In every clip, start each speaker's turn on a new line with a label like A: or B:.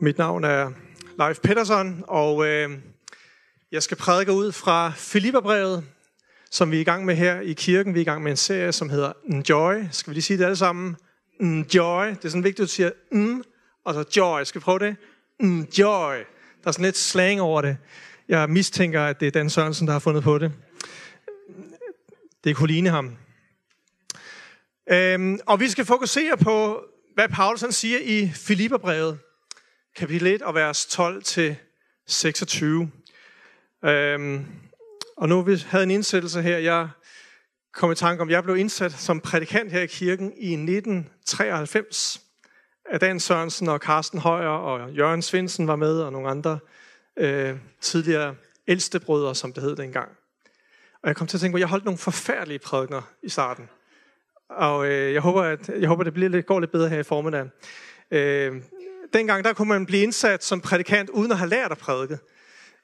A: Mit navn er Leif Pedersen, og øh, jeg skal prædike ud fra Filipperbrevet, som vi er i gang med her i kirken. Vi er i gang med en serie, som hedder Enjoy. Skal vi lige sige det alle sammen? Enjoy. Det er sådan vigtigt, at du siger mm, og så joy. Skal vi prøve det? Enjoy. Der er sådan lidt slang over det. Jeg mistænker, at det er Dan Sørensen, der har fundet på det. Det kunne ligne ham. Øhm, og vi skal fokusere på, hvad Paulus han siger i Filipperbrevet kapitel 1 og vers 12 til 26. Øhm, og nu vi havde en indsættelse her. Jeg kom i tanke om, jeg blev indsat som prædikant her i kirken i 1993 af Dan Sørensen og Carsten Højer og Jørgen Svendsen var med og nogle andre øh, tidligere ældstebrødre, som det hed dengang. Og jeg kom til at tænke på, at jeg holdt nogle forfærdelige prædikner i starten. Og øh, jeg håber, at jeg håber, det bliver lidt, går lidt bedre her i formiddag. Øh, dengang der kunne man blive indsat som prædikant, uden at have lært at prædike.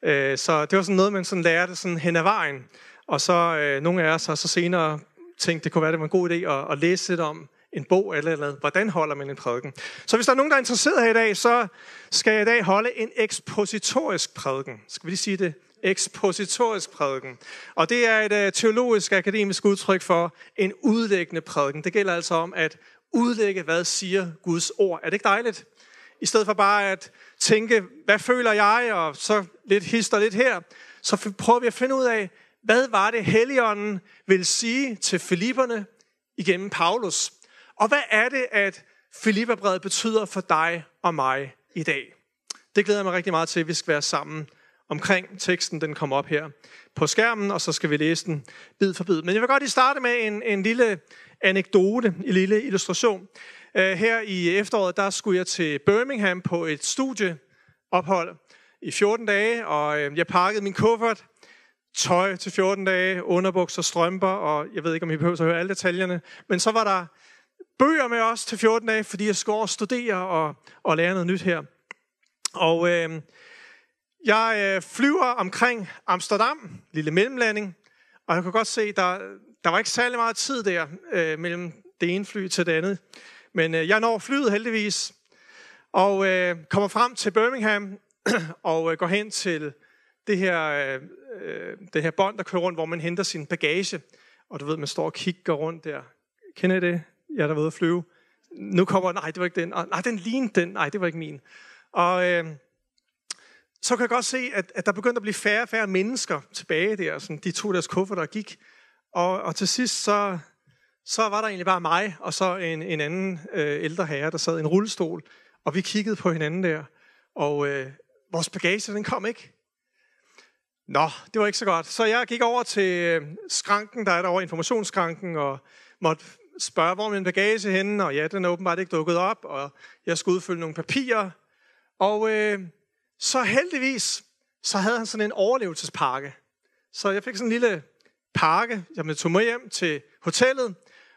A: Øh, så det var sådan noget, man sådan lærte sådan hen ad vejen. Og så øh, nogle af os har så senere tænkt, det kunne være, det var en god idé at, at læse lidt om en bog eller, eller hvordan holder man en prædiken. Så hvis der er nogen, der er interesseret her i dag, så skal jeg i dag holde en ekspositorisk prædiken. Skal vi lige sige det? Ekspositorisk prædiken. Og det er et øh, teologisk akademisk udtryk for en udlæggende prædiken. Det gælder altså om at udlægge, hvad siger Guds ord. Er det ikke dejligt? I stedet for bare at tænke, hvad føler jeg, og så lidt hister lidt her, så prøver vi at finde ud af, hvad var det Helligånden vil sige til Filipperne igennem Paulus? Og hvad er det, at Filipperbrevet betyder for dig og mig i dag? Det glæder jeg mig rigtig meget til, at vi skal være sammen omkring teksten. Den kommer op her på skærmen, og så skal vi læse den bid for bid. Men jeg vil godt lige starte med en, en lille anekdote, en lille illustration. Øh, her i efteråret, der skulle jeg til Birmingham på et studieophold i 14 dage, og øh, jeg pakkede min kuffert, tøj til 14 dage, underbukser, strømper, og jeg ved ikke, om I behøver at høre alle detaljerne, men så var der bøger med os til 14 dage, fordi jeg skulle studere og, og lære noget nyt her. Og øh, jeg øh, flyver omkring Amsterdam, lille mellemlanding, og jeg kunne godt se, der, der var ikke særlig meget tid der øh, mellem det ene fly til det andet. Men øh, jeg når flyet heldigvis, og øh, kommer frem til Birmingham, og øh, går hen til det her, øh, øh, det her bånd, der kører rundt, hvor man henter sin bagage. Og du ved, man står og kigger rundt der. Kender I det? Jeg er der ved at flyve. Nu kommer, nej, det var ikke den. Ah, nej, den lignede den. Nej, det var ikke min. Og øh, så kan jeg godt se, at, at der begyndte at blive færre og færre mennesker tilbage der. Sådan, de tog deres kuffer, der gik. Og, og til sidst, så, så var der egentlig bare mig, og så en, en anden øh, ældre herre, der sad i en rullestol. Og vi kiggede på hinanden der. Og øh, vores bagage, den kom ikke. Nå, det var ikke så godt. Så jeg gik over til øh, skranken, der er derovre, informationsskranken, og måtte spørge, hvor min bagage henne, og ja, den er åbenbart ikke dukket op, og jeg skulle udfylde nogle papirer. Og øh, så heldigvis, så havde han sådan en overlevelsespakke. Så jeg fik sådan en lille pakke, jeg tog med hjem til hotellet,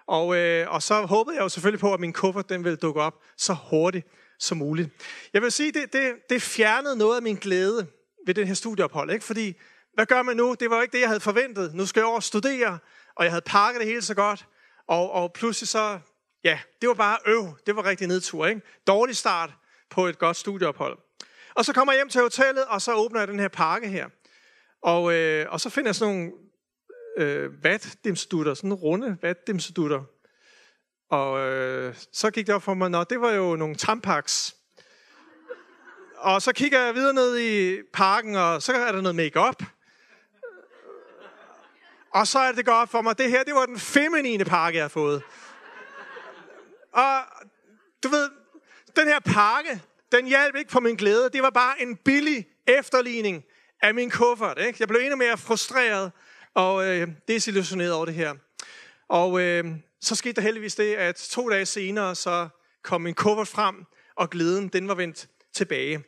A: og, øh, og så håbede jeg jo selvfølgelig på, at min kuffert den ville dukke op så hurtigt som muligt. Jeg vil sige, det, det, det fjernede noget af min glæde ved det her studieophold. Ikke? Fordi, hvad gør man nu? Det var ikke det, jeg havde forventet. Nu skal jeg over studere, og jeg havde pakket det hele så godt. Og, og pludselig så, ja, det var bare øv. Det var rigtig nedtur. Ikke? Dårlig start på et godt studieophold. Og så kommer jeg hjem til hotellet, og så åbner jeg den her pakke her. Og, øh, og så finder jeg sådan nogle øh, vatdimstutter, sådan runde vatdimstutter. Og øh, så gik det op for mig, at det var jo nogle tampaks. Og så kigger jeg videre ned i parken, og så er der noget makeup. Og så er det godt for mig, det her, det var den feminine pakke, jeg har fået. Og du ved, den her pakke, den hjalp ikke på min glæde. Det var bare en billig efterligning af min kuffert. Ikke? Jeg blev endnu mere frustreret og øh, desillusioneret over det her. Og øh, så skete der heldigvis det, at to dage senere, så kom min kuffert frem, og glæden, den var vendt tilbage.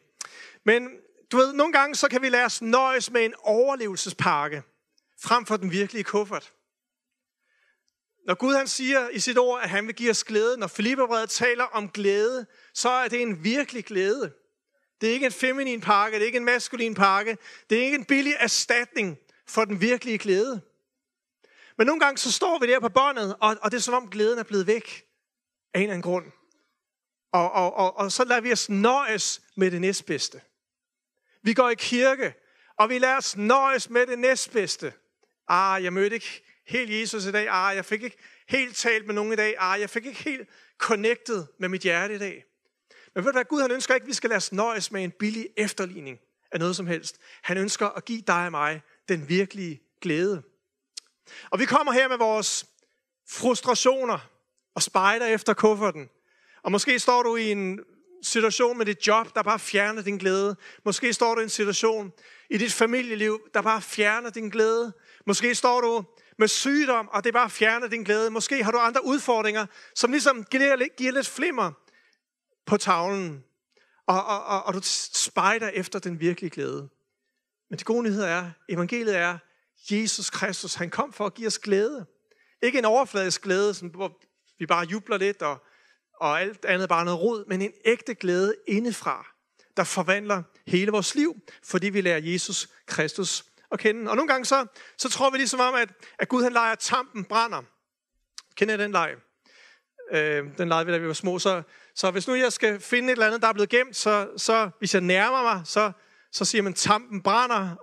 A: Men du ved, nogle gange så kan vi lade os nøjes med en overlevelsespakke, frem for den virkelige kuffert. Når Gud han siger i sit ord, at han vil give os glæde, når Filipperbrevet taler om glæde, så er det en virkelig glæde. Det er ikke en feminin pakke, det er ikke en maskulin pakke, det er ikke en billig erstatning for den virkelige glæde. Men nogle gange så står vi der på båndet, og, og det er som om glæden er blevet væk af en eller anden grund. Og, og, og, og så lader vi os nøjes med det næstbedste. Vi går i kirke, og vi lader os nøjes med det næstbedste. Ah, jeg mødte ikke helt Jesus i dag. Ah, jeg fik ikke helt talt med nogen i dag. Ah, jeg fik ikke helt connected med mit hjerte i dag. Men ved du hvad, Gud han ønsker ikke, at vi skal lade os nøjes med en billig efterligning af noget som helst. Han ønsker at give dig og mig den virkelige glæde. Og vi kommer her med vores frustrationer og spejder efter kufferten. Og måske står du i en situation med dit job, der bare fjerner din glæde. Måske står du i en situation i dit familieliv, der bare fjerner din glæde. Måske står du med sygdom, og det bare fjerner din glæde. Måske har du andre udfordringer, som ligesom giver, giver lidt flimmer på tavlen. Og, og, og, og du spejder efter den virkelige glæde. Men det gode nyhed er, evangeliet er, Jesus Kristus, han kom for at give os glæde. Ikke en overfladisk glæde, hvor vi bare jubler lidt, og, og alt andet bare noget rod, men en ægte glæde indefra, der forvandler hele vores liv, fordi vi lærer Jesus Kristus at kende. Og nogle gange så, så tror vi ligesom om, at, at Gud han leger tampen brænder. Kender I den leg? Øh, den legede vi, da vi var små. Så, så hvis nu jeg skal finde et eller andet, der er blevet gemt, så, så hvis jeg nærmer mig, så, så siger man, tampen brænder,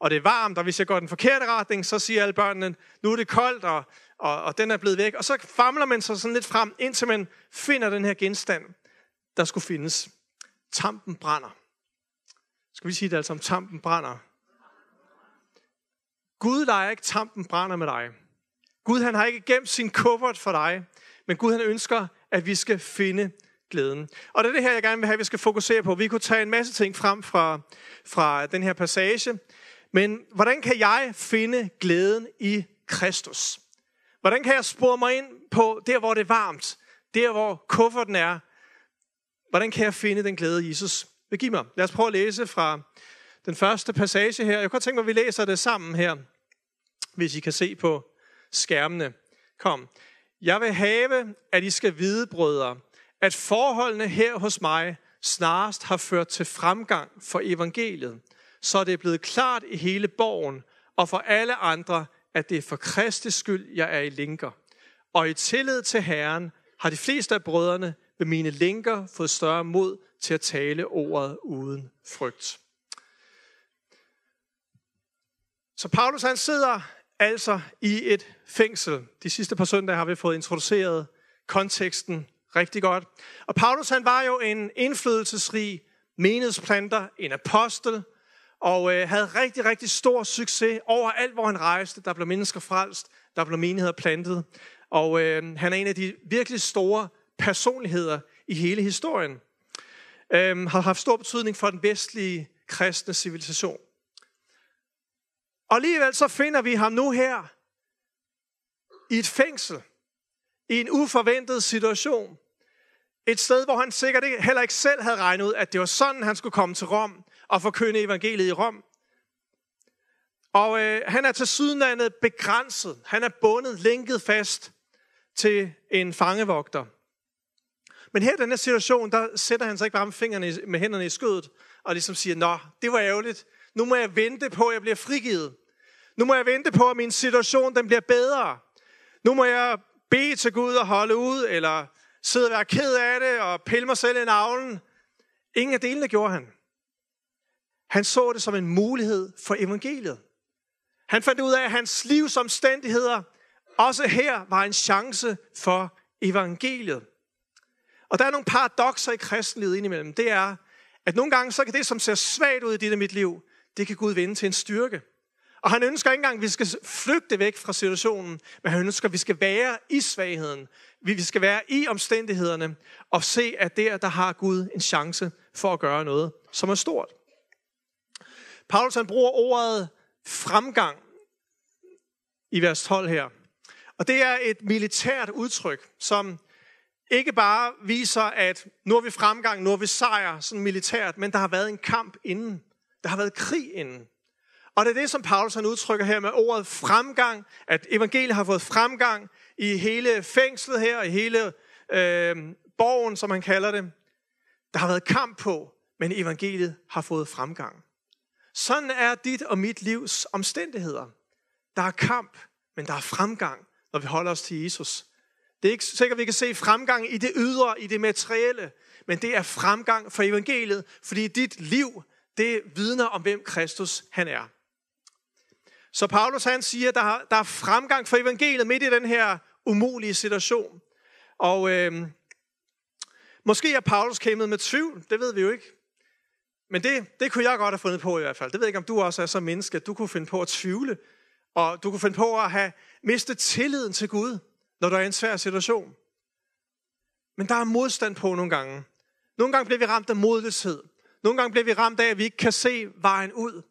A: og det er varmt, og hvis jeg går den forkerte retning, så siger alle børnene, nu er det koldt, og, og, og den er blevet væk. Og så famler man sig sådan lidt frem, indtil man finder den her genstand, der skulle findes. Tampen brænder. Skal vi sige det altså om tampen brænder? Gud leger ikke tampen brænder med dig. Gud han har ikke gemt sin kuffert for dig, men Gud han ønsker, at vi skal finde glæden. Og det er det her, jeg gerne vil have, at vi skal fokusere på. Vi kunne tage en masse ting frem fra, fra den her passage, men hvordan kan jeg finde glæden i Kristus? Hvordan kan jeg spore mig ind på der, hvor det er varmt? Der, hvor kufferten er? Hvordan kan jeg finde den glæde, Jesus vil give mig? Lad os prøve at læse fra den første passage her. Jeg kunne godt tænke mig, at vi læser det sammen her, hvis I kan se på skærmene. Kom. Jeg vil have, at I skal vide, brødre, at forholdene her hos mig snarest har ført til fremgang for evangeliet, så det er blevet klart i hele borgen og for alle andre, at det er for Kristi skyld, jeg er i linker. Og i tillid til Herren har de fleste af brødrene ved mine linker fået større mod til at tale ordet uden frygt. Så Paulus han sidder altså i et fængsel. De sidste par søndage har vi fået introduceret konteksten rigtig godt. Og Paulus han var jo en indflydelsesrig menighedsplanter, en apostel, og øh, havde rigtig, rigtig stor succes overalt, hvor han rejste. Der blev mennesker frelst, der blev menigheder plantet. Og øh, han er en af de virkelig store personligheder i hele historien. Øh, har haft stor betydning for den vestlige kristne civilisation. Og alligevel så finder vi ham nu her i et fængsel, i en uforventet situation. Et sted, hvor han sikkert ikke, heller ikke selv havde regnet ud, at det var sådan, han skulle komme til Rom og forkynde evangeliet i Rom. Og øh, han er til sydenlandet begrænset. Han er bundet, lænket fast til en fangevogter. Men her i den her situation, der sætter han sig ikke bare med, fingrene, med hænderne i skødet, og ligesom siger, nå, det var ærgerligt. Nu må jeg vente på, at jeg bliver frigivet. Nu må jeg vente på, at min situation den bliver bedre. Nu må jeg bede til Gud og holde ud, eller sidde og være ked af det, og pille mig selv i navlen. Ingen af delene gjorde han. Han så det som en mulighed for evangeliet. Han fandt ud af, at hans livsomstændigheder også her var en chance for evangeliet. Og der er nogle paradoxer i kristenlivet indimellem. Det er, at nogle gange så kan det, som ser svagt ud i dit og mit liv, det kan Gud vende til en styrke. Og han ønsker ikke engang, at vi skal flygte væk fra situationen, men han ønsker, at vi skal være i svagheden. Vi skal være i omstændighederne og se, at der, der har Gud en chance for at gøre noget, som er stort. Paulus han bruger ordet fremgang i vers 12 her. Og det er et militært udtryk, som ikke bare viser, at nu er vi fremgang, nu er vi sejr, sådan militært, men der har været en kamp inden. Der har været krig inden. Og det er det, som Paulus han udtrykker her med ordet fremgang, at evangeliet har fået fremgang i hele fængslet her, i hele øh, borgen, som man kalder det. Der har været kamp på, men evangeliet har fået fremgang. Sådan er dit og mit livs omstændigheder. Der er kamp, men der er fremgang, når vi holder os til Jesus. Det er ikke sikkert, at vi kan se fremgang i det ydre, i det materielle, men det er fremgang for evangeliet, fordi dit liv, det vidner om, hvem Kristus han er. Så Paulus han siger, at der, der er fremgang for evangeliet midt i den her umulige situation. Og øh, måske er Paulus kæmpet med tvivl, det ved vi jo ikke. Men det, det kunne jeg godt have fundet på i hvert fald. Det ved jeg ikke, om du også er så menneske, at du kunne finde på at tvivle. Og du kunne finde på at have mistet tilliden til Gud, når du er i en svær situation. Men der er modstand på nogle gange. Nogle gange bliver vi ramt af modløshed. Nogle gange bliver vi ramt af, at vi ikke kan se vejen ud.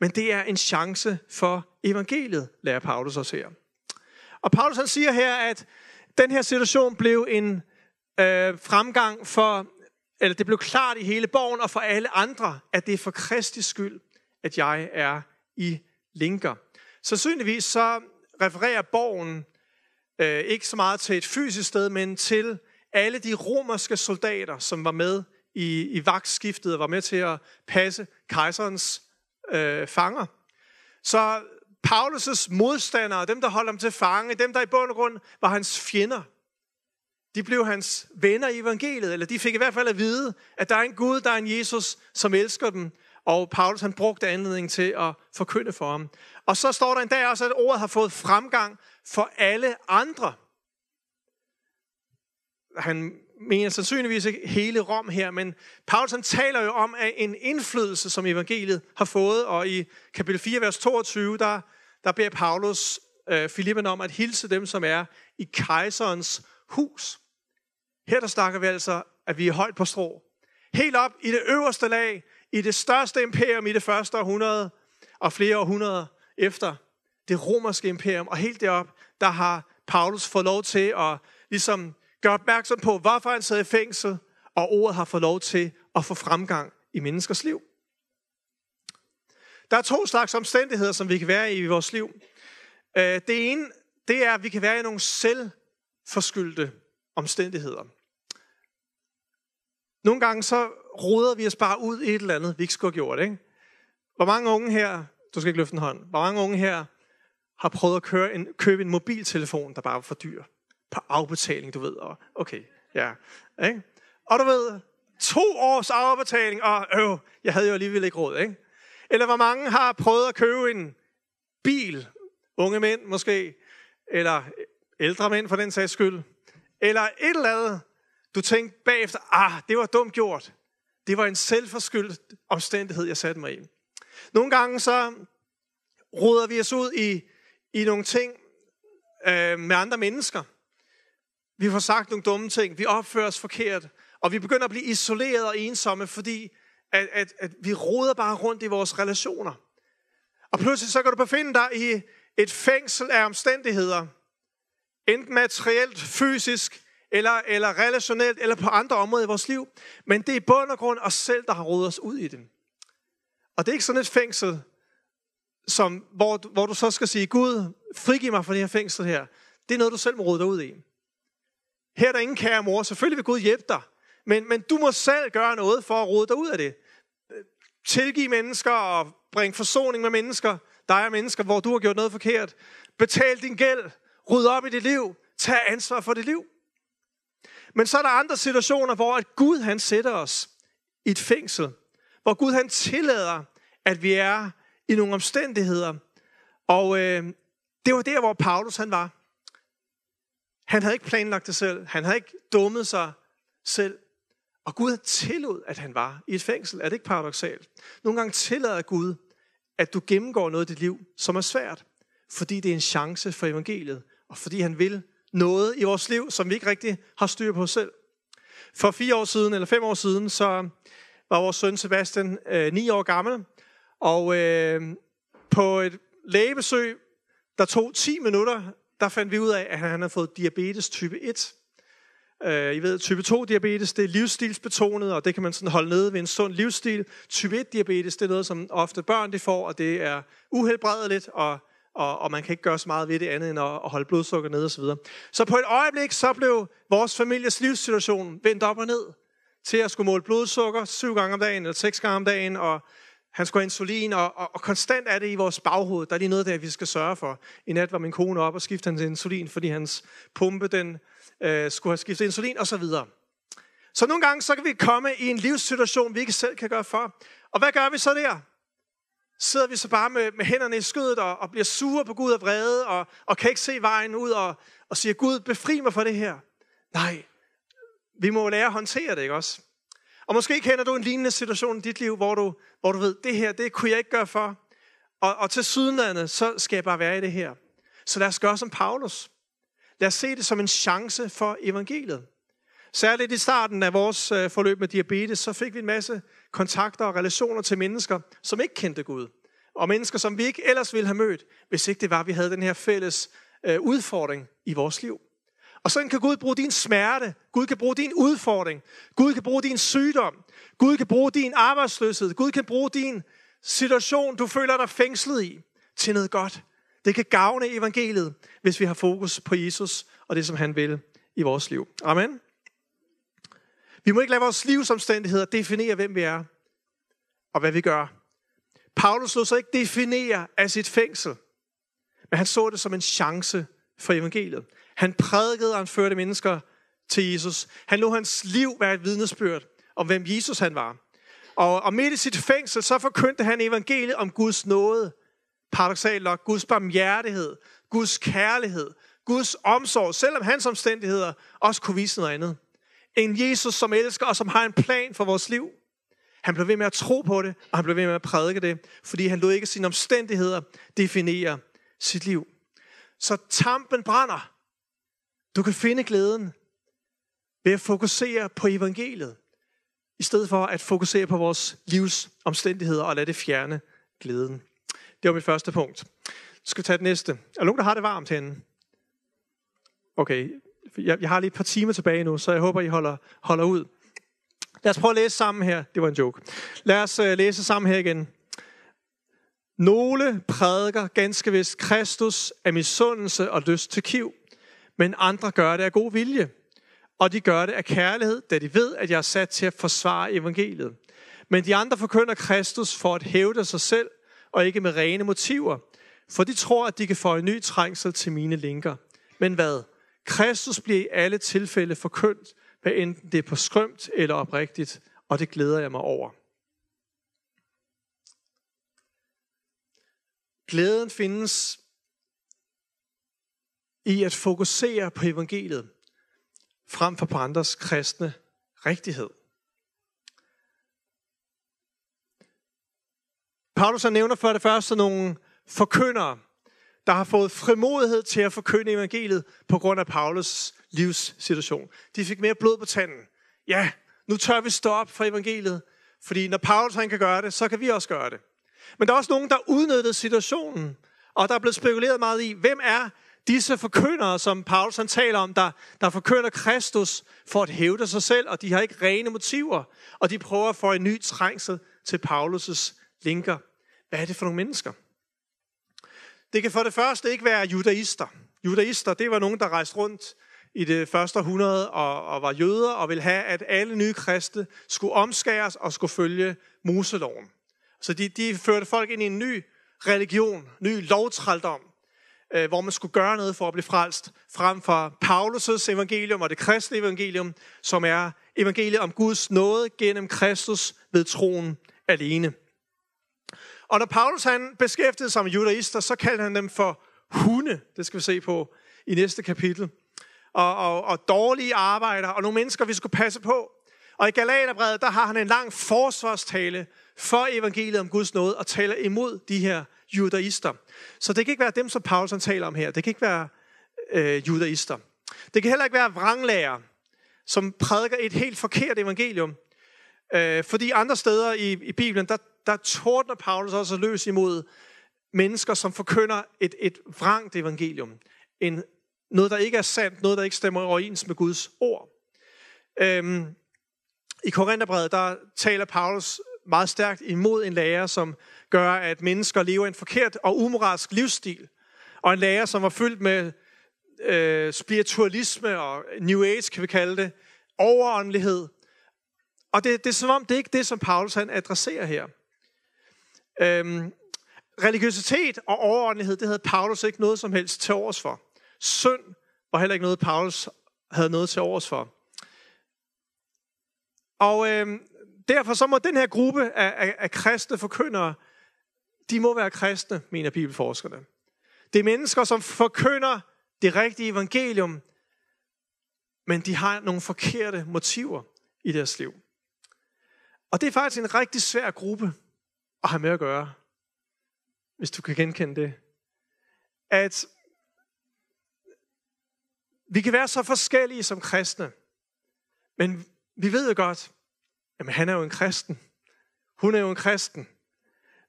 A: Men det er en chance for evangeliet, lærer Paulus os her. Og Paulus han siger her, at den her situation blev en øh, fremgang for, eller det blev klart i hele borgen og for alle andre, at det er for Kristi skyld, at jeg er i linker. Sandsynligvis så refererer borgen øh, ikke så meget til et fysisk sted, men til alle de romerske soldater, som var med i, i vagtskiftet og var med til at passe kejserens øh, fanger. Så Paulus' modstandere, dem der holdt ham til fange, dem der i bund og grund var hans fjender, de blev hans venner i evangeliet, eller de fik i hvert fald at vide, at der er en Gud, der er en Jesus, som elsker dem, og Paulus han brugte anledningen til at forkynde for ham. Og så står der en dag også, at ordet har fået fremgang for alle andre. Han mener sandsynligvis ikke hele Rom her, men Paulus han taler jo om at en indflydelse, som evangeliet har fået, og i kapitel 4, vers 22, der, der beder Paulus øh, Filippen om at hilse dem, som er i kejserens hus. Her der snakker vi altså, at vi er højt på strå. Helt op i det øverste lag, i det største imperium i det første århundrede, og flere århundreder efter det romerske imperium, og helt derop, der har Paulus fået lov til at ligesom Gør opmærksom på, hvorfor han sad i fængsel, og ordet har fået lov til at få fremgang i menneskers liv. Der er to slags omstændigheder, som vi kan være i i vores liv. Øh, det ene, det er, at vi kan være i nogle selvforskyldte omstændigheder. Nogle gange så roder vi os bare ud i et eller andet, vi ikke skulle have gjort. Ikke? Hvor mange unge her, du skal ikke løfte en hånd, hvor mange unge her har prøvet at køre en, købe en mobiltelefon, der bare var for dyr? På afbetaling, du ved. Og, okay, ja. Ikke? Og du ved, to års afbetaling, og øh, jeg havde jo alligevel ikke råd. Ikke? Eller hvor mange har prøvet at købe en bil, unge mænd måske, eller ældre mænd for den sags skyld, eller et eller andet, du tænkte bagefter, ah, det var dumt gjort. Det var en selvforskyldt omstændighed, jeg satte mig i. Nogle gange så roder vi os ud i, i nogle ting øh, med andre mennesker. Vi får sagt nogle dumme ting, vi opfører os forkert, og vi begynder at blive isoleret og ensomme, fordi at, at, at vi roder bare rundt i vores relationer. Og pludselig så kan du befinde dig i et fængsel af omstændigheder. Enten materielt, fysisk, eller, eller relationelt, eller på andre områder i vores liv. Men det er i bund og grund os selv, der har rodet os ud i det. Og det er ikke sådan et fængsel, som, hvor, hvor du så skal sige, Gud, frigiv mig fra det her fængsel her. Det er noget, du selv må rode dig ud i. Her er der ingen kære mor. Selvfølgelig vil Gud hjælpe dig. Men, men du må selv gøre noget for at rode dig ud af det. Tilgive mennesker og bringe forsoning med mennesker. dig og mennesker, hvor du har gjort noget forkert. Betal din gæld. Ryd op i dit liv. Tag ansvar for dit liv. Men så er der andre situationer, hvor at Gud han sætter os i et fængsel. Hvor Gud han tillader, at vi er i nogle omstændigheder. Og øh, det var der, hvor Paulus han var. Han havde ikke planlagt det selv. Han havde ikke dummet sig selv. Og Gud tillod, at han var i et fængsel. Er det ikke paradoxalt? Nogle gange tillader Gud, at du gennemgår noget i dit liv, som er svært. Fordi det er en chance for evangeliet. Og fordi han vil noget i vores liv, som vi ikke rigtig har styr på selv. For fire år siden, eller fem år siden, så var vores søn Sebastian øh, ni år gammel. Og øh, på et lægebesøg, der tog 10 minutter, der fandt vi ud af, at han havde fået diabetes type 1. Øh, I ved, type 2 diabetes, det er livsstilsbetonet, og det kan man sådan holde nede ved en sund livsstil. Type 1 diabetes, det er noget, som ofte børn de får, og det er uhelbredeligt, og og, og man kan ikke gøre så meget ved det andet end at, at holde blodsukker nede osv. Så, så på et øjeblik, så blev vores families livssituation vendt op og ned til at skulle måle blodsukker syv gange om dagen, eller seks gange om dagen, og han skulle have insulin, og, og, og konstant er det i vores baghoved. Der er lige noget der, vi skal sørge for. I nat var min kone op og skiftede hans insulin, fordi hans pumpe den, øh, skulle have skiftet insulin, og så videre. Så nogle gange så kan vi komme i en livssituation, vi ikke selv kan gøre for. Og hvad gør vi så der? Sidder vi så bare med, med hænderne i skødet og, og bliver sure på Gud og vrede og, og kan ikke se vejen ud og, og siger, Gud, befri mig fra det her. Nej, vi må lære at håndtere det, ikke også? Og måske kender du en lignende situation i dit liv, hvor du, hvor du ved, det her, det kunne jeg ikke gøre for. Og, og til sydenlandet, så skal jeg bare være i det her. Så lad os gøre som Paulus. Lad os se det som en chance for evangeliet. Særligt i starten af vores øh, forløb med diabetes, så fik vi en masse kontakter og relationer til mennesker, som ikke kendte Gud. Og mennesker, som vi ikke ellers ville have mødt, hvis ikke det var, at vi havde den her fælles øh, udfordring i vores liv. Og sådan kan Gud bruge din smerte, Gud kan bruge din udfordring, Gud kan bruge din sygdom, Gud kan bruge din arbejdsløshed, Gud kan bruge din situation, du føler dig fængslet i, til noget godt. Det kan gavne evangeliet, hvis vi har fokus på Jesus og det, som han vil i vores liv. Amen. Vi må ikke lade vores livsomstændigheder definere, hvem vi er og hvad vi gør. Paulus lod sig ikke definere af sit fængsel, men han så det som en chance for evangeliet. Han prædikede, og han førte mennesker til Jesus. Han lod hans liv være et vidnesbyrd om, hvem Jesus han var. Og, og midt i sit fængsel, så forkyndte han evangeliet om Guds nåde. Paradoxalt nok, Guds barmhjertighed, Guds kærlighed, Guds omsorg, selvom hans omstændigheder også kunne vise noget andet. En Jesus, som elsker og som har en plan for vores liv. Han blev ved med at tro på det, og han blev ved med at prædike det, fordi han lod ikke sine omstændigheder definere sit liv. Så tampen brænder. Du kan finde glæden ved at fokusere på evangeliet, i stedet for at fokusere på vores livs omstændigheder og lade det fjerne glæden. Det var mit første punkt. Så skal vi tage det næste. Er der nogen, der har det varmt herinde? Okay, jeg, jeg har lige et par timer tilbage nu, så jeg håber, I holder, holder ud. Lad os prøve at læse sammen her. Det var en joke. Lad os uh, læse sammen her igen. Nogle prædiker ganske vist Kristus af misundelse og lyst til kiv, men andre gør det af god vilje. Og de gør det af kærlighed, da de ved, at jeg er sat til at forsvare evangeliet. Men de andre forkynder Kristus for at hævde sig selv, og ikke med rene motiver, for de tror, at de kan få en ny trængsel til mine linker. Men hvad? Kristus bliver i alle tilfælde forkyndt, hvad enten det er på skrømt eller oprigtigt, og det glæder jeg mig over. Glæden findes i at fokusere på evangeliet, frem for på andres kristne rigtighed. Paulus han nævner for det første nogle forkyndere, der har fået frimodighed til at forkynde evangeliet på grund af Paulus livssituation. De fik mere blod på tanden. Ja, nu tør vi stå op for evangeliet, fordi når Paulus han kan gøre det, så kan vi også gøre det. Men der er også nogen, der udnyttede situationen, og der er blevet spekuleret meget i, hvem er disse forkyndere, som Paulus han taler om, der, der forkynder Kristus for at hævde sig selv, og de har ikke rene motiver, og de prøver at få en ny trængsel til Paulus' linker. Hvad er det for nogle mennesker? Det kan for det første ikke være judaister. Judaister, det var nogen, der rejste rundt i det første århundrede og, og var jøder og ville have, at alle nye kristne skulle omskæres og skulle følge Moseloven. Så de, de førte folk ind i en ny religion, ny lovtrældom, øh, hvor man skulle gøre noget for at blive frelst, frem for Paulus' evangelium og det kristne evangelium, som er evangeliet om Guds nåde gennem Kristus ved troen alene. Og når Paulus han beskæftigede sig med judaister, så kaldte han dem for hunde. Det skal vi se på i næste kapitel. Og, og, og dårlige arbejdere, og nogle mennesker, vi skulle passe på. Og i Galaterbrevet, der har han en lang forsvarstale for evangeliet om Guds nåde, og taler imod de her judaister. Så det kan ikke være dem, som Paulus han taler om her. Det kan ikke være øh, judaister. Det kan heller ikke være vranglærer, som prædiker et helt forkert evangelium. Øh, fordi andre steder i, i Bibelen, der, der tordner Paulus også løs imod mennesker, som forkynder et, et vrangt evangelium. En, noget, der ikke er sandt, noget, der ikke stemmer overens med Guds ord. Øhm, I Korintherbrevet, der taler Paulus meget stærkt imod en lærer, som gør, at mennesker lever en forkert og umoralsk livsstil. Og en lærer, som var fyldt med øh, spiritualisme og New Age, kan vi kalde det, overåndelighed. Og det, det er som om, det er ikke det, som Paulus han adresserer her. Øhm, religiøsitet og overordentlighed, det havde Paulus ikke noget som helst til overs for. Synd var heller ikke noget, Paulus havde noget til overs for. Og øhm, derfor så må den her gruppe af, af, af kristne forkyndere, de må være kristne, mener bibelforskerne. Det er mennesker, som forkynder det rigtige evangelium, men de har nogle forkerte motiver i deres liv. Og det er faktisk en rigtig svær gruppe at have med at gøre, hvis du kan genkende det. At vi kan være så forskellige som kristne, men vi ved jo godt, jamen han er jo en kristen. Hun er jo en kristen.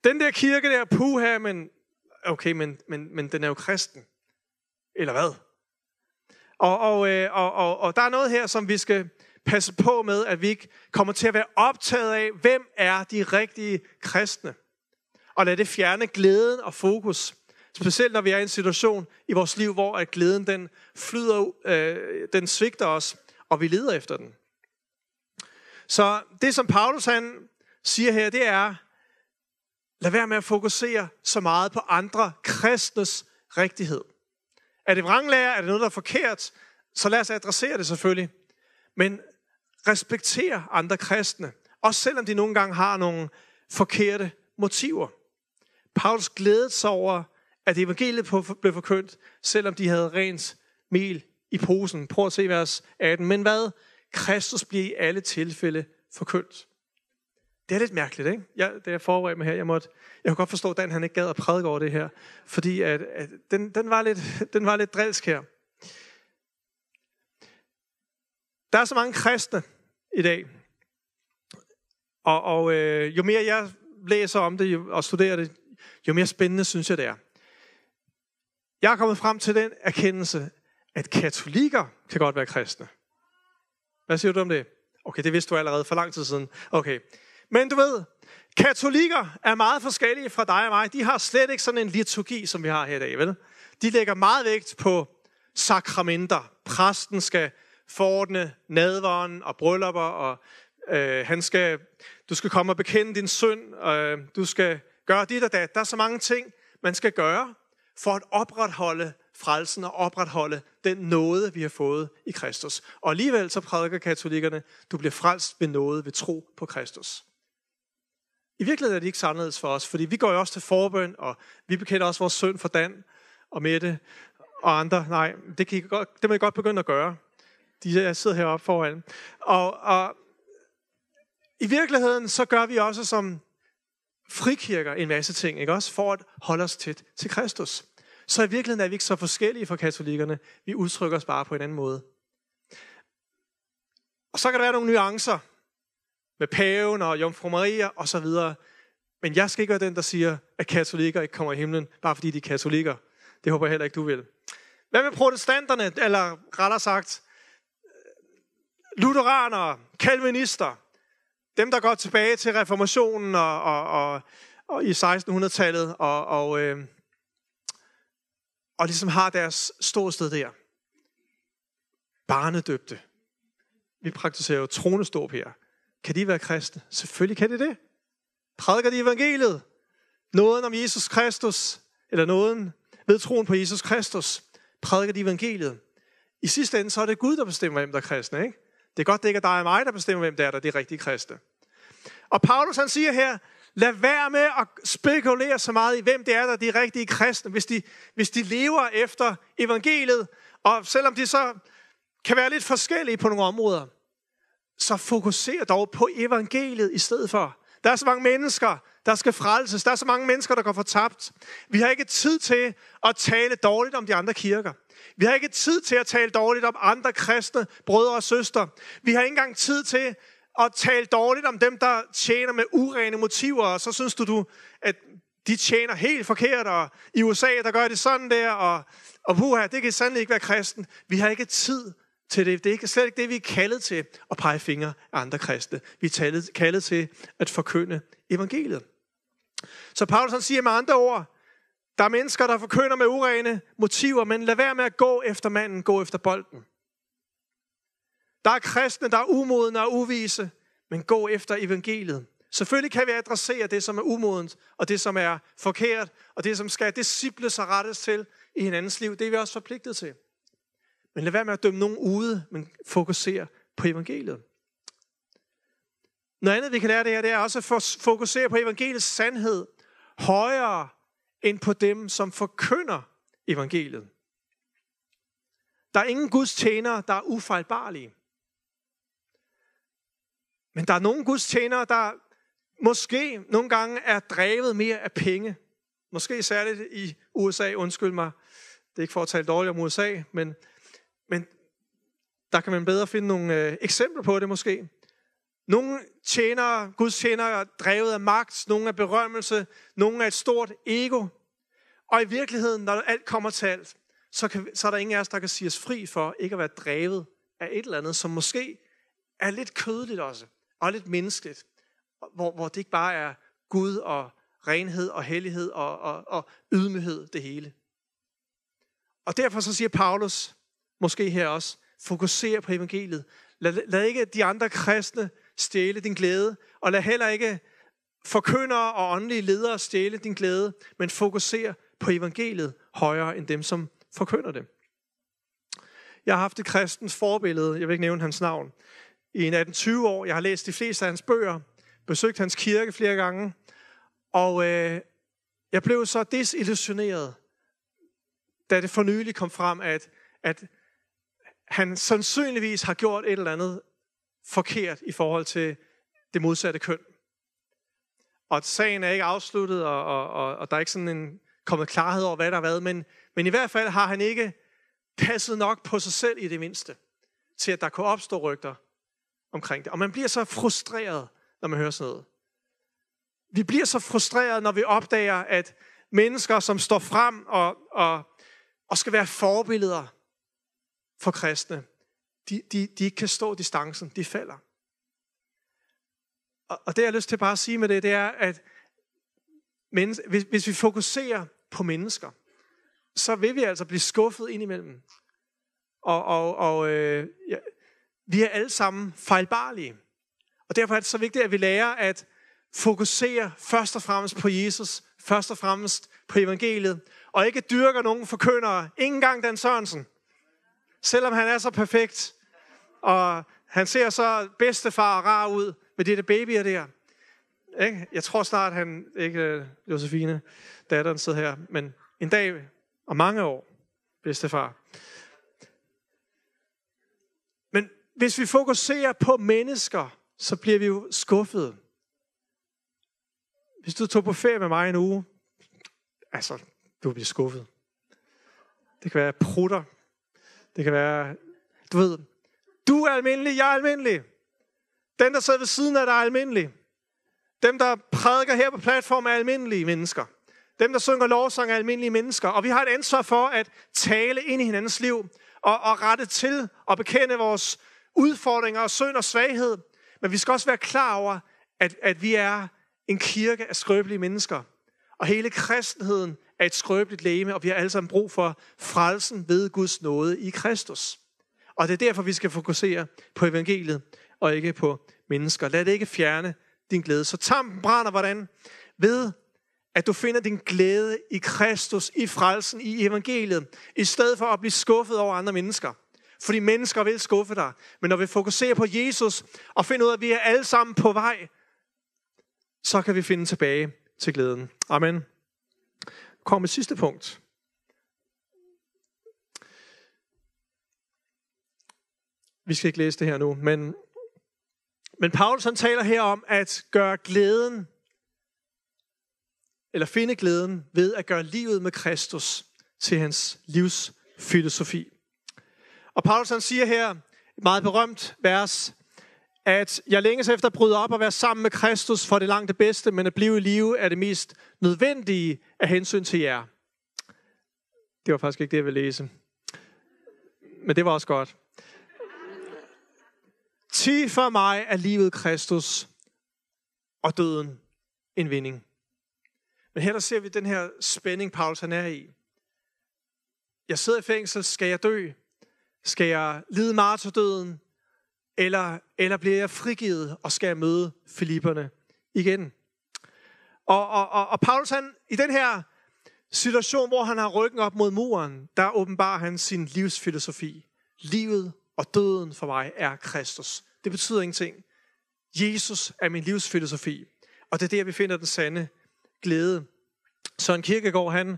A: Den der kirke der, puha, men okay, men, men, men den er jo kristen. Eller hvad? Og, og, øh, og, og, og der er noget her, som vi skal passe på med, at vi ikke kommer til at være optaget af, hvem er de rigtige kristne. Og lad det fjerne glæden og fokus. Specielt når vi er i en situation i vores liv, hvor at glæden den flyder, øh, den svigter os, og vi leder efter den. Så det, som Paulus han siger her, det er, lad være med at fokusere så meget på andre kristnes rigtighed. Er det vranglærer? Er det noget, der er forkert? Så lad os adressere det selvfølgelig. Men respekter andre kristne. Også selvom de nogle gange har nogle forkerte motiver. Paulus glædede sig over, at evangeliet blev forkyndt, selvom de havde rent mel i posen. Prøv at se vers 18. Men hvad? Kristus bliver i alle tilfælde forkyndt. Det er lidt mærkeligt, ikke? Jeg, da jeg forberedte mig her, jeg måtte, jeg kunne godt forstå, at Dan han ikke gad at prædike over det her, fordi at, at den, den, var lidt, den var lidt drilsk her. Der er så mange kristne i dag, og, og øh, jo mere jeg læser om det og studerer det, jo mere spændende synes jeg det er. Jeg er kommet frem til den erkendelse, at katolikker kan godt være kristne. Hvad siger du om det? Okay, det vidste du allerede for lang tid siden. Okay. Men du ved, katolikker er meget forskellige fra dig og mig. De har slet ikke sådan en liturgi, som vi har her i dag, vel? De lægger meget vægt på sakramenter. Præsten skal forordne nadveren og bryllupper, og øh, han skal, du skal komme og bekende din synd, og øh, du skal gøre dit og dat. Der er så mange ting, man skal gøre for at opretholde frelsen og opretholde den nåde, vi har fået i Kristus. Og alligevel så prædiker katolikkerne, du bliver frelst ved nåde ved tro på Kristus. I virkeligheden er det ikke anderledes for os, fordi vi går jo også til forbøn, og vi bekender også vores søn for Dan og Mette og andre. Nej, det, kan I godt, det må I godt begynde at gøre. De sidder heroppe foran. Og, og i virkeligheden så gør vi også som frikirker en masse ting, ikke også? For at holde os tæt til Kristus. Så i virkeligheden er vi ikke så forskellige fra katolikkerne. Vi udtrykker os bare på en anden måde. Og så kan der være nogle nuancer med paven og jomfru Maria og så videre. Men jeg skal ikke være den, der siger, at katolikker ikke kommer i himlen, bare fordi de er katolikker. Det håber jeg heller ikke, du vil. Hvad med protestanterne, eller rettere sagt, øh, lutheranere, kalvinister, dem der går tilbage til reformationen og, og, og, og i 1600-tallet og, og, øh, og ligesom har deres ståsted der. Barnedøbte. Vi praktiserer jo troneståb her. Kan de være kristne? Selvfølgelig kan de det. Prædiker de evangeliet? Nåden om Jesus Kristus, eller nåden ved troen på Jesus Kristus, prædiker de evangeliet. I sidste ende, så er det Gud, der bestemmer, hvem der er kristne. Ikke? Det er godt, det ikke er dig og mig, der bestemmer, hvem der er, der er de rigtige kristne. Og Paulus han siger her, lad være med at spekulere så meget i, hvem det er, der er de rigtige kristne, hvis de, hvis de lever efter evangeliet, og selvom de så kan være lidt forskellige på nogle områder, så fokuser dog på evangeliet i stedet for. Der er så mange mennesker, der skal frelses. Der er så mange mennesker, der går fortabt. Vi har ikke tid til at tale dårligt om de andre kirker. Vi har ikke tid til at tale dårligt om andre kristne brødre og søstre. Vi har ikke engang tid til og tale dårligt om dem, der tjener med urene motiver, og så synes du, du at de tjener helt forkert, og i USA, der gør det sådan der, og, og puha, det kan sandelig ikke være kristen. Vi har ikke tid til det. Det er ikke, slet ikke det, vi er kaldet til at pege fingre af andre kristne. Vi er kaldet til at forkynde evangeliet. Så Paulus han siger med andre ord, der er mennesker, der forkynder med urene motiver, men lad være med at gå efter manden, gå efter bolden. Der er kristne, der er umodne og uvise, men gå efter evangeliet. Selvfølgelig kan vi adressere det, som er umodent, og det, som er forkert, og det, som skal disciple og rettes til i hinandens liv. Det er vi også forpligtet til. Men lad være med at dømme nogen ude, men fokusere på evangeliet. Noget andet, vi kan lære det her, det er også at fokusere på evangeliets sandhed højere end på dem, som forkynder evangeliet. Der er ingen Guds tjenere, der er ufejlbarlige. Men der er nogle Guds tjenere, der måske nogle gange er drevet mere af penge. Måske særligt i USA, undskyld mig. Det er ikke for at tale dårligt om USA, men, men der kan man bedre finde nogle øh, eksempler på det måske. Nogle tjenere, Guds tjenere, er drevet af magt, nogle af berømmelse, nogle af et stort ego. Og i virkeligheden, når alt kommer til alt, så, kan, så er der ingen af os, der kan sige os fri for ikke at være drevet af et eller andet, som måske er lidt kødeligt også, og lidt menneskeligt, hvor, hvor det ikke bare er Gud og renhed og hellighed og, og, og ydmyghed, det hele. Og derfor så siger Paulus, måske her også, fokuser på evangeliet. Lad, lad ikke de andre kristne stjæle din glæde, og lad heller ikke forkyndere og åndelige ledere stjæle din glæde, men fokuser på evangeliet højere end dem, som forkynder det. Jeg har haft et kristens forbillede, jeg vil ikke nævne hans navn, i 18-20 år. Jeg har læst de fleste af hans bøger, besøgt hans kirke flere gange, og øh, jeg blev så desillusioneret, da det for nylig kom frem, at, at han sandsynligvis har gjort et eller andet forkert i forhold til det modsatte køn. Og sagen er ikke afsluttet, og, og, og, og der er ikke sådan en kommet klarhed over, hvad der har været, men, men i hvert fald har han ikke passet nok på sig selv i det mindste, til at der kunne opstå rygter omkring det. Og man bliver så frustreret, når man hører sådan noget. Vi bliver så frustreret, når vi opdager, at mennesker, som står frem og, og, og skal være forbilleder for kristne, de, de, de ikke kan stå distancen, de falder. Og, og det jeg har lyst til bare at sige med det, det er, at hvis, hvis vi fokuserer på mennesker, så vil vi altså blive skuffet indimellem. Og, og, og øh, ja, vi er alle sammen fejlbarlige. Og derfor er det så vigtigt, at vi lærer at fokusere først og fremmest på Jesus, først og fremmest på evangeliet, og ikke dyrker nogen forkyndere. Ingen engang Dan Sørensen. Selvom han er så perfekt, og han ser så bedstefar og rar ud med de der babyer der. Ikke? Jeg tror snart, han, ikke øh, Josefine, datteren sidder her, men en dag og mange år, bedstefar. Men hvis vi fokuserer på mennesker, så bliver vi jo skuffede. Hvis du tog på ferie med mig en uge, altså, du bliver skuffet. Det kan være prutter. Det kan være, du ved, du er almindelig, jeg er almindelig. Den, der sidder ved siden af dig, er almindelig. Dem, der prædiker her på platformen, er almindelige mennesker. Dem, der synger lovsang, er almindelige mennesker. Og vi har et ansvar for at tale ind i hinandens liv og, og rette til og bekende vores udfordringer og synd og svaghed. Men vi skal også være klar over, at, at vi er en kirke af skrøbelige mennesker. Og hele kristenheden er et skrøbeligt læme, og vi har alle sammen brug for frelsen ved Guds nåde i Kristus. Og det er derfor, vi skal fokusere på evangeliet, og ikke på mennesker. Lad det ikke fjerne din glæde. Så tampen brænder hvordan? Ved at du finder din glæde i Kristus, i frelsen, i evangeliet, i stedet for at blive skuffet over andre mennesker. Fordi mennesker vil skuffe dig. Men når vi fokuserer på Jesus og finder ud af, at vi er alle sammen på vej, så kan vi finde tilbage til glæden. Amen. Kom med sidste punkt. Vi skal ikke læse det her nu, men, men Paulus han taler her om at gøre glæden, eller finde glæden ved at gøre livet med Kristus til hans livs filosofi. Og Paulus han siger her, et meget berømt vers, at jeg længes efter at bryde op og være sammen med Kristus for det langt det bedste, men at blive i live er det mest nødvendige af hensyn til jer. Det var faktisk ikke det, jeg ville læse. Men det var også godt. Ti for mig er livet Kristus, og døden en vinding. Men her der ser vi den her spænding, Paulus han er i. Jeg sidder i fængsel, skal jeg dø? Skal jeg lide martyrdøden? Eller, eller bliver jeg frigivet, og skal jeg møde Filipperne igen? Og, og, og, og Paulus, han, i den her situation, hvor han har ryggen op mod muren, der åbenbarer han sin livsfilosofi. Livet og døden for mig er Kristus. Det betyder ingenting. Jesus er min livsfilosofi. Og det er der, vi finder den sande glæde. Søren Kierkegaard, han,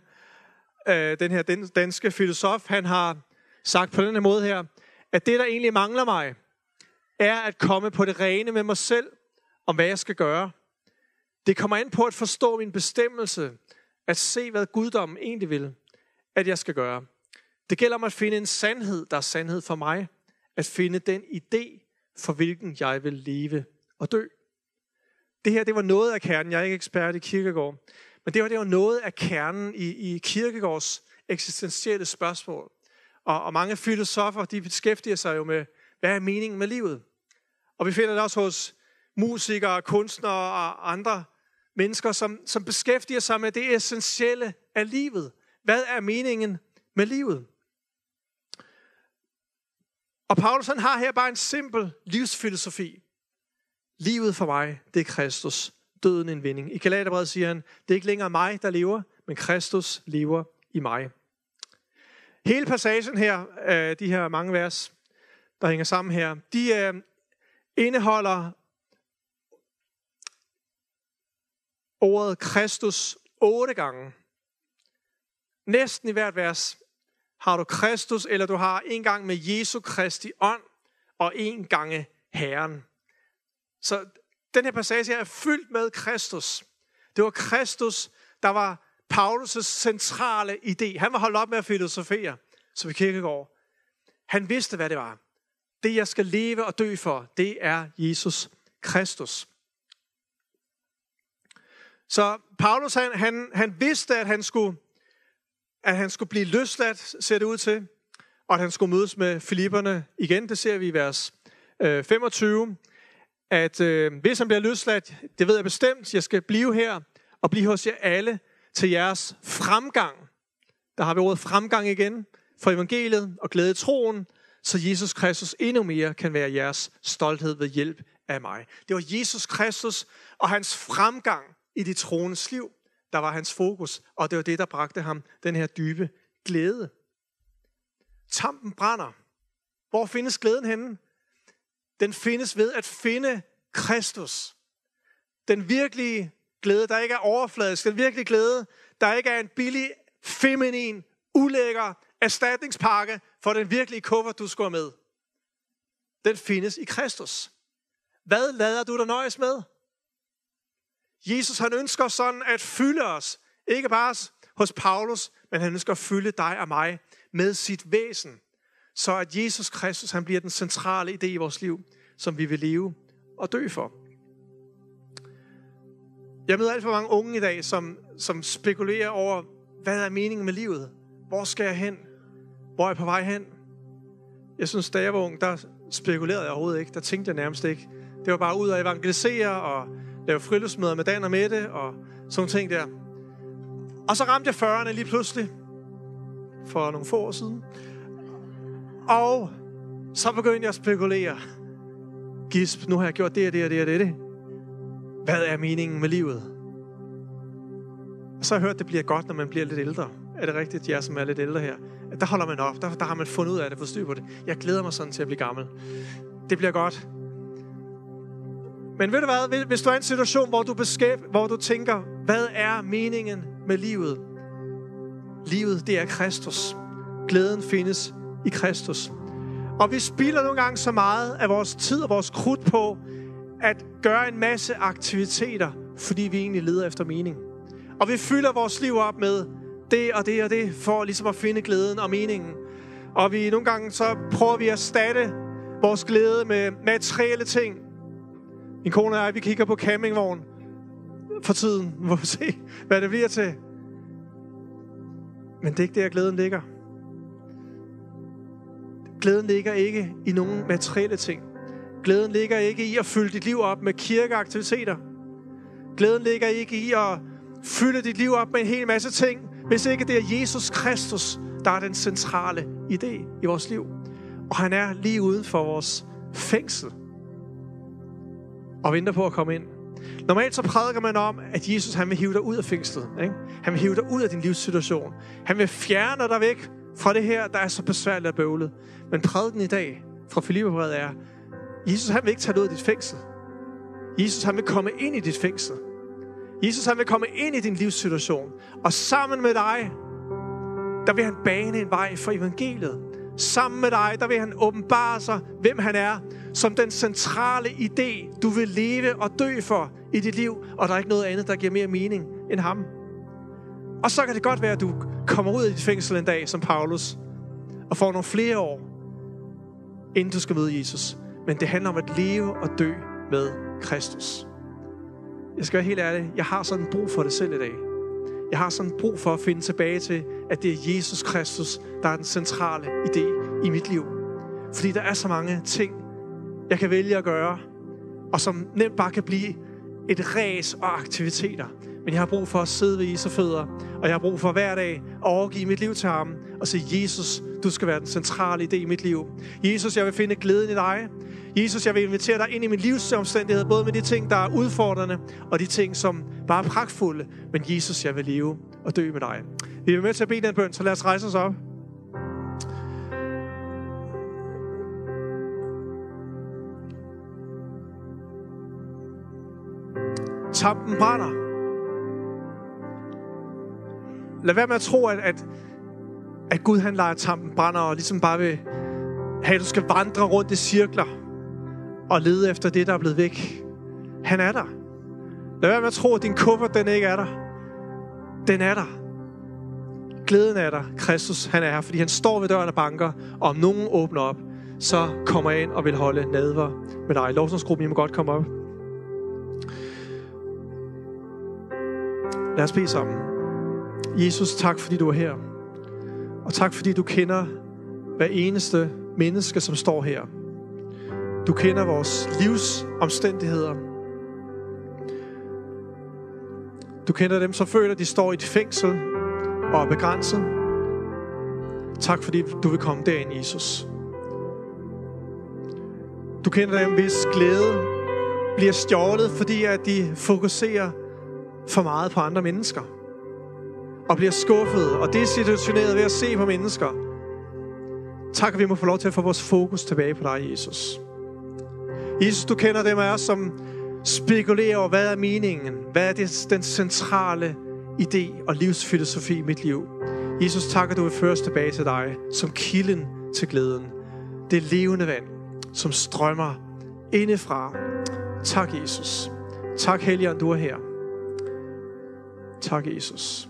A: øh, den her danske filosof, han har sagt på denne måde her, at det, der egentlig mangler mig, er at komme på det rene med mig selv, om hvad jeg skal gøre. Det kommer an på at forstå min bestemmelse, at se, hvad guddommen egentlig vil, at jeg skal gøre. Det gælder om at finde en sandhed, der er sandhed for mig. At finde den idé, for hvilken jeg vil leve og dø. Det her, det var noget af kernen. Jeg er ikke ekspert i kirkegård. Men det var, det var noget af kernen i, i kirkegårds eksistentielle spørgsmål. Og, og mange filosofer, de beskæftiger sig jo med, hvad er meningen med livet? Og vi finder det også hos musikere, kunstnere og andre mennesker, som, som beskæftiger sig med det essentielle af livet. Hvad er meningen med livet? Og Paulus han har her bare en simpel livsfilosofi. Livet for mig, det er Kristus. Døden en vinding. I Galaterbrevet siger han, det er ikke længere mig, der lever, men Kristus lever i mig. Hele passagen her, øh, de her mange vers, der hænger sammen her, de øh, indeholder ordet Kristus otte gange. Næsten i hvert vers har du Kristus, eller du har en gang med Jesu Kristi ånd, og en gange Herren. Så den her passage her er fyldt med Kristus. Det var Kristus, der var Paulus' centrale idé. Han var holdt op med at filosofere, som i kirkegård. Han vidste, hvad det var. Det, jeg skal leve og dø for, det er Jesus Kristus. Så Paulus, han, han, han vidste, at han skulle, at han skulle blive løsladt, ser det ud til, og at han skulle mødes med Filipperne igen. Det ser vi i vers øh, 25 at øh, hvis han bliver løsladt, det ved jeg bestemt, jeg skal blive her og blive hos jer alle til jeres fremgang. Der har vi ordet fremgang igen for evangeliet og glæde troen, så Jesus Kristus endnu mere kan være jeres stolthed ved hjælp af mig. Det var Jesus Kristus og hans fremgang i de troendes liv, der var hans fokus, og det var det, der bragte ham den her dybe glæde. Tampen brænder. Hvor findes glæden henne? den findes ved at finde Kristus. Den virkelige glæde, der ikke er overfladisk. Den virkelige glæde, der ikke er en billig, feminin, ulækker erstatningspakke for den virkelige kuffert, du skulle med. Den findes i Kristus. Hvad lader du dig nøjes med? Jesus han ønsker sådan at fylde os, ikke bare hos Paulus, men han ønsker at fylde dig og mig med sit væsen så at Jesus Kristus han bliver den centrale idé i vores liv, som vi vil leve og dø for. Jeg møder alt for mange unge i dag, som, som spekulerer over, hvad er meningen med livet? Hvor skal jeg hen? Hvor er jeg på vej hen? Jeg synes, da jeg var ung, der spekulerede jeg overhovedet ikke. Der tænkte jeg nærmest ikke. Det var bare ud og evangelisere og lave friluftsmøder med Dan og Mette og sådan ting der. Og så ramte jeg 40'erne lige pludselig for nogle få år siden. Og så begyndte jeg at spekulere. Gisp, nu har jeg gjort det og det og det og det. Hvad er meningen med livet? Og så har jeg hørt, at det bliver godt, når man bliver lidt ældre. Er det rigtigt, jer som er lidt ældre her? Der holder man op. Der, der har man fundet ud af det, styr på det. Jeg glæder mig sådan til at blive gammel. Det bliver godt. Men ved du hvad? Hvis du er i en situation, hvor du, beskæb, hvor du tænker, hvad er meningen med livet? Livet, det er Kristus. Glæden findes i Kristus. Og vi spilder nogle gange så meget af vores tid og vores krudt på at gøre en masse aktiviteter, fordi vi egentlig leder efter mening. Og vi fylder vores liv op med det og det og det, for ligesom at finde glæden og meningen. Og vi nogle gange så prøver vi at erstatte vores glæde med materielle ting. Min kone og jeg, vi kigger på campingvogn for tiden. Må vi se, hvad det bliver til. Men det er ikke der, glæden ligger. Glæden ligger ikke i nogen materielle ting. Glæden ligger ikke i at fylde dit liv op med kirkeaktiviteter. Glæden ligger ikke i at fylde dit liv op med en hel masse ting, hvis ikke det er Jesus Kristus, der er den centrale idé i vores liv. Og han er lige uden for vores fængsel og venter på at komme ind. Normalt så prædiker man om, at Jesus han vil hive dig ud af fængslet. Ikke? Han vil hive dig ud af din livssituation. Han vil fjerne dig væk fra det her, der er så besværligt og bøvlet. Men prædiken i dag fra Filipperbrevet er, Jesus han vil ikke tage dig ud af dit fængsel. Jesus han vil komme ind i dit fængsel. Jesus han vil komme ind i din livssituation. Og sammen med dig, der vil han bane en vej for evangeliet. Sammen med dig, der vil han åbenbare sig, hvem han er, som den centrale idé, du vil leve og dø for i dit liv, og der er ikke noget andet, der giver mere mening end ham. Og så kan det godt være, at du kommer ud af dit fængsel en dag, som Paulus, og får nogle flere år, inden du skal møde Jesus. Men det handler om at leve og dø med Kristus. Jeg skal være helt ærlig, jeg har sådan brug for det selv i dag. Jeg har sådan brug for at finde tilbage til, at det er Jesus Kristus, der er den centrale idé i mit liv. Fordi der er så mange ting, jeg kan vælge at gøre, og som nemt bare kan blive et ræs og aktiviteter. Men jeg har brug for at sidde ved Jesu fødder, og jeg har brug for hver dag at overgive mit liv til ham og sige, Jesus, du skal være den centrale idé i mit liv. Jesus, jeg vil finde glæden i dig. Jesus, jeg vil invitere dig ind i min livsomstændighed, både med de ting, der er udfordrende, og de ting, som bare er pragtfulde. Men Jesus, jeg vil leve og dø med dig. Vi er med til at bede den bøn, så lad os rejse os op. Tampen brænder. Lad være med at tro, at, at, at Gud han leger tampen brænder, og ligesom bare vil have, at du skal vandre rundt i cirkler og lede efter det, der er blevet væk. Han er der. Lad være med at tro, at din kuffert, den ikke er der. Den er der. Glæden er der. Kristus, han er her, fordi han står ved døren og banker, og om nogen åbner op, så kommer jeg ind og vil holde nadver med dig. Lovsomsgruppen, I må godt komme op. Lad os bede sammen. Jesus, tak fordi du er her. Og tak fordi du kender hver eneste menneske, som står her. Du kender vores livs omstændigheder. Du kender dem, som føler, at de står i et fængsel og er begrænset. Tak fordi du vil komme derind, Jesus. Du kender dem, hvis glæde bliver stjålet, fordi at de fokuserer for meget på andre mennesker. Og bliver skuffet og desillusioneret ved at se på mennesker. Tak, at vi må få lov til at få vores fokus tilbage på dig, Jesus. Jesus, du kender dem af os, som spekulerer over, hvad er meningen? Hvad er det, den centrale idé og livsfilosofi i mit liv? Jesus, tak, at du vil føre os tilbage til dig, som kilden til glæden. Det levende vand, som strømmer indefra. Tak, Jesus. Tak, Helligånd, du er her. Tak, Jesus.